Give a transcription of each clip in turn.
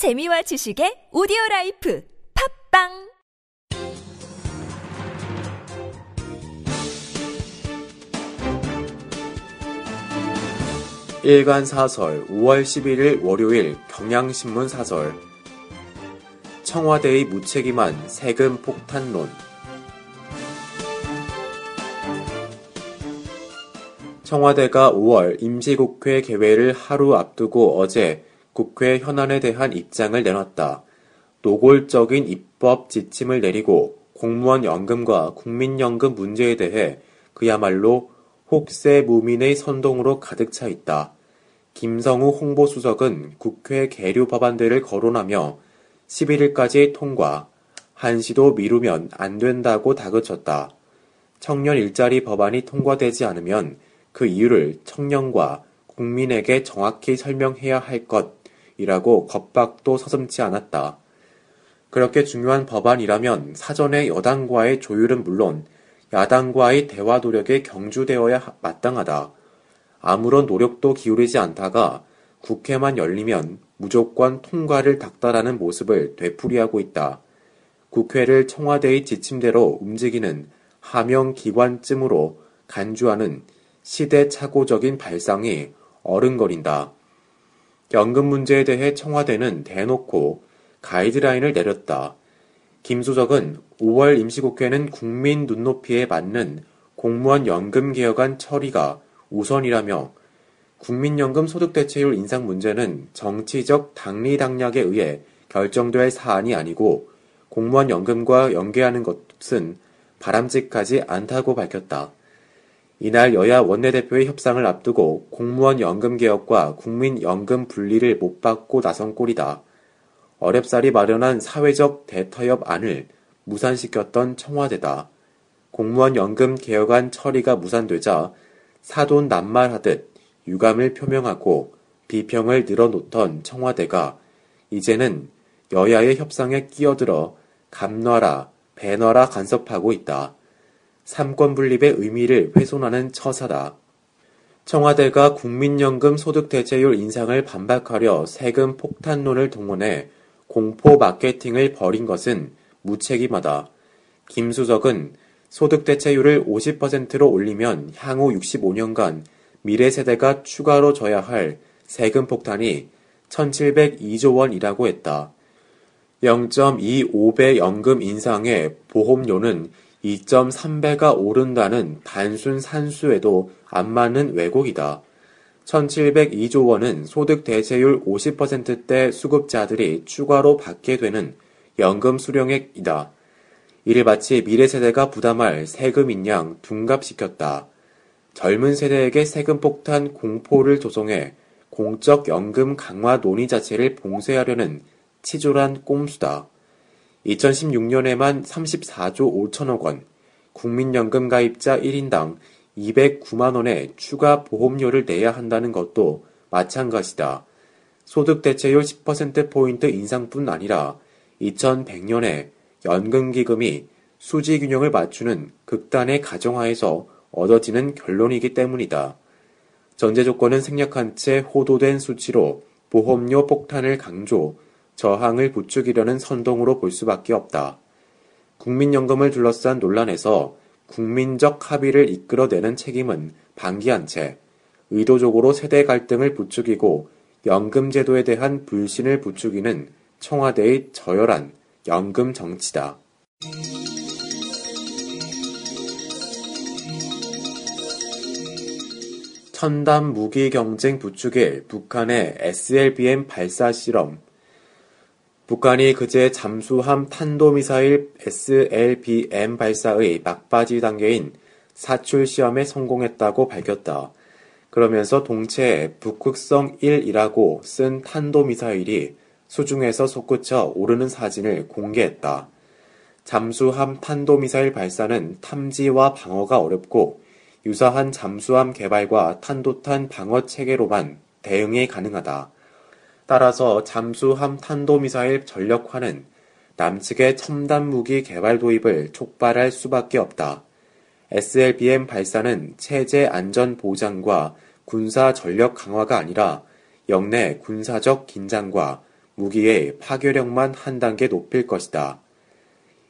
재미와 지식의 오디오 life 팟빵! 일간 사설 5월 11일 월요일 경향신문 사설. 청와대의 무책임한 세금 폭탄론. 청와대가 5월 임시국회 개회를 하루 앞두고 어제 국회 현안에 대한 입장을 내놨다. 노골적인 입법 지침을 내리고 공무원 연금과 국민연금 문제에 대해 그야말로 혹세 무민의 선동으로 가득 차 있다. 김성우 홍보수석은 국회 계류 법안들을 거론하며 11일까지 통과, 한시도 미루면 안 된다고 다그쳤다. 청년 일자리 법안이 통과되지 않으면 그 이유를 청년과 국민에게 정확히 설명해야 할 것 이라고 겁박도 서슴지 않았다. 그렇게 중요한 법안이라면 사전에 여당과의 조율은 물론 야당과의 대화 노력에 경주되어야 마땅하다. 아무런 노력도 기울이지 않다가 국회만 열리면 무조건 통과를 닥달하는 모습을 되풀이하고 있다. 국회를 청와대의 지침대로 움직이는 하명 기관쯤으로 간주하는 시대착오적인 발상이 어른거린다. 연금 문제에 대해 청와대는 대놓고 가이드라인을 내렸다. 김수석은 5월 임시국회는 국민 눈높이에 맞는 공무원 연금 개혁안 처리가 우선이라며 국민연금 소득대체율 인상 문제는 정치적 당리당략에 의해 결정될 사안이 아니고 공무원 연금과 연계하는 것은 바람직하지 않다고 밝혔다. 이날 여야 원내대표의 협상을 앞두고 공무원 연금 개혁과 국민 연금 분리를 못 받고 나선 꼴이다. 어렵사리 마련한 사회적 대타협 안을 무산시켰던 청와대다. 공무원 연금 개혁안 처리가 무산되자 사돈 낱말하듯 유감을 표명하고 비평을 늘어놓던 청와대가 이제는 여야의 협상에 끼어들어 감놔라, 배놔라 간섭하고 있다. 삼권 분립의 의미를 훼손하는 처사다. 청와대가 국민연금 소득대체율 인상을 반박하려 세금 폭탄론을 동원해 공포 마케팅을 벌인 것은 무책임하다. 김수석은 소득대체율을 50%로 올리면 향후 65년간 미래 세대가 추가로 져야 할 세금 폭탄이 1702조 원이라고 했다. 0.25배 연금 인상에 보험료는 2.3배가 오른다는 단순 산수에도 안 맞는 왜곡이다. 1702조 원은 소득 대체율 50%대 수급자들이 추가로 받게 되는 연금 수령액이다. 이를 마치 미래 세대가 부담할 세금인 양 둔갑시켰다. 젊은 세대에게 세금 폭탄 공포를 조성해 공적 연금 강화 논의 자체를 봉쇄하려는 치졸한 꼼수다. 2016년에만 34조 5천억 원, 국민연금 가입자 1인당 209만 원의 추가 보험료를 내야 한다는 것도 마찬가지다. 소득 대체율 10%포인트 인상뿐 아니라 2100년에 연금기금이 수지 균형을 맞추는 극단의 가정하에서 얻어지는 결론이기 때문이다. 전제 조건은 생략한 채 호도된 수치로 보험료 폭탄을 강조, 저항을 부추기려는 선동으로 볼 수밖에 없다. 국민연금을 둘러싼 논란에서 국민적 합의를 이끌어내는 책임은 방기한 채 의도적으로 세대 갈등을 부추기고 연금제도에 대한 불신을 부추기는 청와대의 저열한 연금 정치다. 첨단 무기 경쟁 부추길 북한의 SLBM 발사 실험 북한이 그제 잠수함 탄도미사일 SLBM 발사의 막바지 단계인 사출 시험에 성공했다고 밝혔다. 그러면서 동체에 북극성 1이라고 쓴 탄도미사일이 수중에서 솟구쳐 오르는 사진을 공개했다. 잠수함 탄도미사일 발사는 탐지와 방어가 어렵고 유사한 잠수함 개발과 탄도탄 방어 체계로만 대응이 가능하다. 따라서 잠수함 탄도미사일 전력화는 남측의 첨단 무기 개발 도입을 촉발할 수밖에 없다. SLBM 발사는 체제 안전 보장과 군사 전력 강화가 아니라 영내 군사적 긴장과 무기의 파괴력만 한 단계 높일 것이다.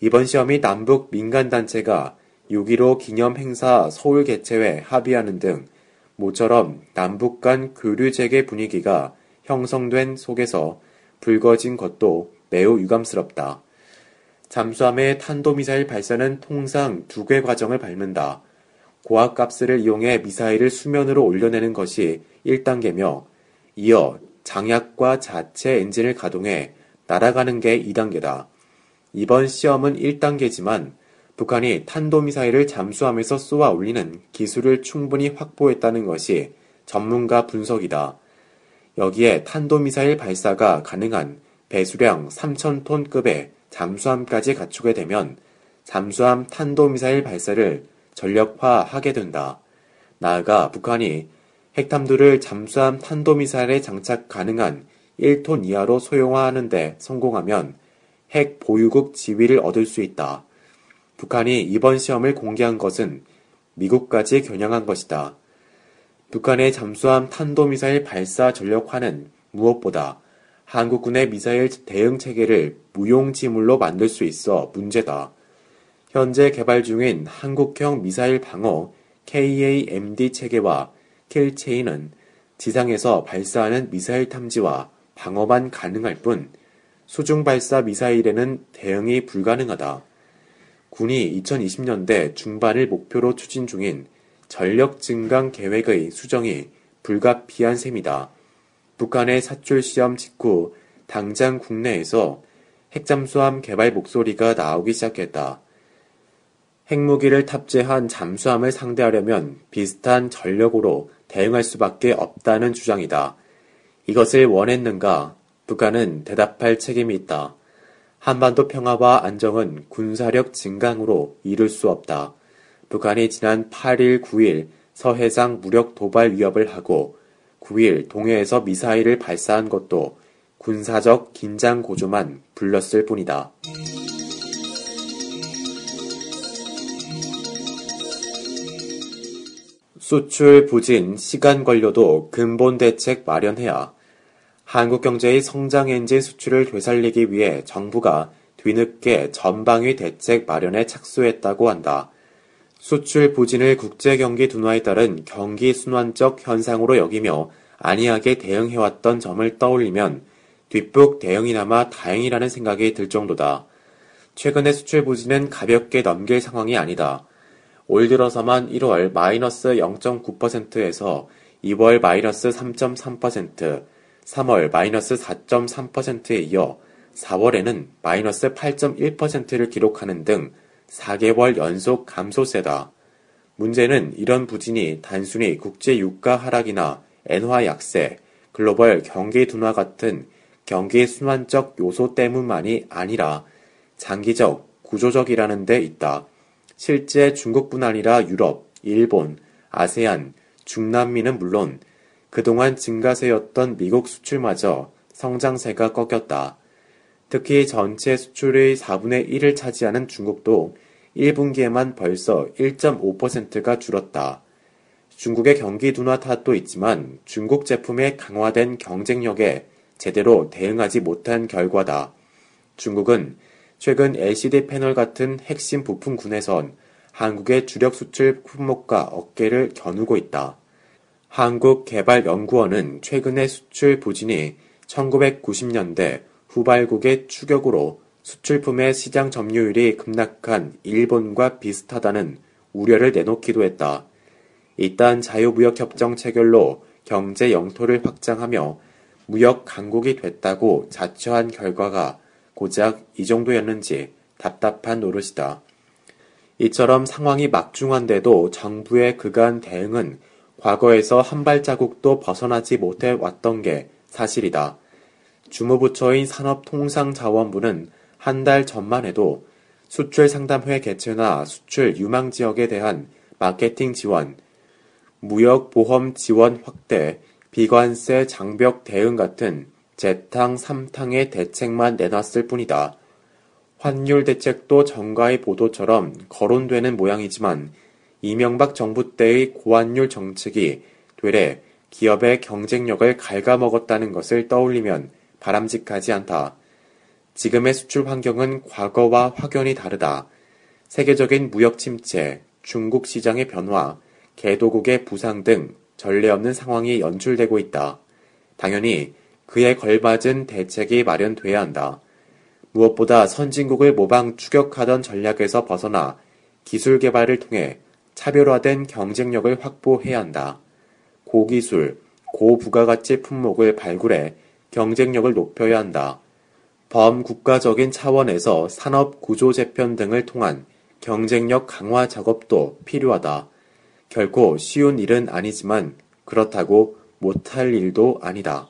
이번 시험이 남북 민간단체가 6.15 기념 행사 서울 개최에 합의하는 등 모처럼 남북 간 교류 재개 분위기가 형성된 속에서 불거진 것도 매우 유감스럽다. 잠수함의 탄도미사일 발사는 통상 두 개 과정을 밟는다. 고압갑스를 이용해 미사일을 수면으로 올려내는 것이 1단계며 이어 장약과 자체 엔진을 가동해 날아가는 게 2단계다. 이번 시험은 1단계지만 북한이 탄도미사일을 잠수함에서 쏘아 올리는 기술을 충분히 확보했다는 것이 전문가 분석이다. 여기에 탄도미사일 발사가 가능한 배수량 3,000톤급의 잠수함까지 갖추게 되면 잠수함 탄도미사일 발사를 전력화하게 된다. 나아가 북한이 핵탐도를 잠수함 탄도미사일에 장착 가능한 1톤 이하로 소형화하는데 성공하면 핵 보유국 지위를 얻을 수 있다. 북한이 이번 시험을 공개한 것은 미국까지 겨냥한 것이다. 북한의 잠수함 탄도미사일 발사 전력화는 무엇보다 한국군의 미사일 대응 체계를 무용지물로 만들 수 있어 문제다. 현재 개발 중인 한국형 미사일 방어 KAMD 체계와 킬체인은 지상에서 발사하는 미사일 탐지와 방어만 가능할 뿐 수중 발사 미사일에는 대응이 불가능하다. 군이 2020년대 중반을 목표로 추진 중인 전력 증강 계획의 수정이 불가피한 셈이다. 북한의 사출 시험 직후 당장 국내에서 핵잠수함 개발 목소리가 나오기 시작했다. 핵무기를 탑재한 잠수함을 상대하려면 비슷한 전력으로 대응할 수밖에 없다는 주장이다. 이것을 원했는가? 북한은 대답할 책임이 있다. 한반도 평화와 안정은 군사력 증강으로 이룰 수 없다. 북한이 지난 8일, 9일 서해상 무력 도발 위협을 하고 9일 동해에서 미사일을 발사한 것도 군사적 긴장 고조만 불렀을 뿐이다. 수출 부진, 시간 걸려도 근본 대책 마련해야 한국 경제의 성장 엔진 수출을 되살리기 위해 정부가 뒤늦게 전방위 대책 마련에 착수했다고 한다. 수출 부진을 국제 경기 둔화에 따른 경기 순환적 현상으로 여기며 안이하게 대응해왔던 점을 떠올리면 뒷북 대응이나마 다행이라는 생각이 들 정도다. 최근의 수출 부진은 가볍게 넘길 상황이 아니다. 올 들어서만 1월 마이너스 0.9%에서 2월 마이너스 3.3%, 3월 마이너스 4.3%에 이어 4월에는 마이너스 8.1%를 기록하는 등 4개월 연속 감소세다. 문제는 이런 부진이 단순히 국제 유가 하락이나 엔화 약세, 글로벌 경기 둔화 같은 경기 순환적 요소 때문만이 아니라 장기적, 구조적이라는 데 있다. 실제 중국뿐 아니라 유럽, 일본, 아세안, 중남미는 물론 그동안 증가세였던 미국 수출마저 성장세가 꺾였다. 특히 전체 수출의 4분의 1을 차지하는 중국도 1분기에만 벌써 1.5%가 줄었다. 중국의 경기 둔화 탓도 있지만 중국 제품의 강화된 경쟁력에 제대로 대응하지 못한 결과다. 중국은 최근 LCD 패널 같은 핵심 부품군에선 한국의 주력 수출 품목과 어깨를 겨누고 있다. 한국개발연구원은 최근의 수출 부진이 1990년대 후발국의 추격으로 수출품의 시장 점유율이 급락한 일본과 비슷하다는 우려를 내놓기도 했다. 이딴 자유무역협정 체결로 경제 영토를 확장하며 무역 강국이 됐다고 자처한 결과가 고작 이 정도였는지 답답한 노릇이다. 이처럼 상황이 막중한데도 정부의 그간 대응은 과거에서 한 발자국도 벗어나지 못해 왔던 게 사실이다. 주무부처인 산업통상자원부는 한 달 전만 해도 수출 상담회 개최나 수출 유망 지역에 대한 마케팅 지원, 무역 보험 지원 확대, 비관세 장벽 대응 같은 재탕, 삼탕의 대책만 내놨을 뿐이다. 환율 대책도 정가의 보도처럼 거론되는 모양이지만 이명박 정부 때의 고환율 정책이 되레 기업의 경쟁력을 갉아먹었다는 것을 떠올리면 바람직하지 않다. 지금의 수출 환경은 과거와 확연히 다르다. 세계적인 무역 침체, 중국 시장의 변화, 개도국의 부상 등 전례 없는 상황이 연출되고 있다. 당연히 그에 걸맞은 대책이 마련돼야 한다. 무엇보다 선진국을 모방 추격하던 전략에서 벗어나 기술 개발을 통해 차별화된 경쟁력을 확보해야 한다. 고기술, 고부가가치 품목을 발굴해 경쟁력을 높여야 한다. 범국가적인 차원에서 산업 구조 재편 등을 통한 경쟁력 강화 작업도 필요하다. 결코 쉬운 일은 아니지만 그렇다고 못할 일도 아니다.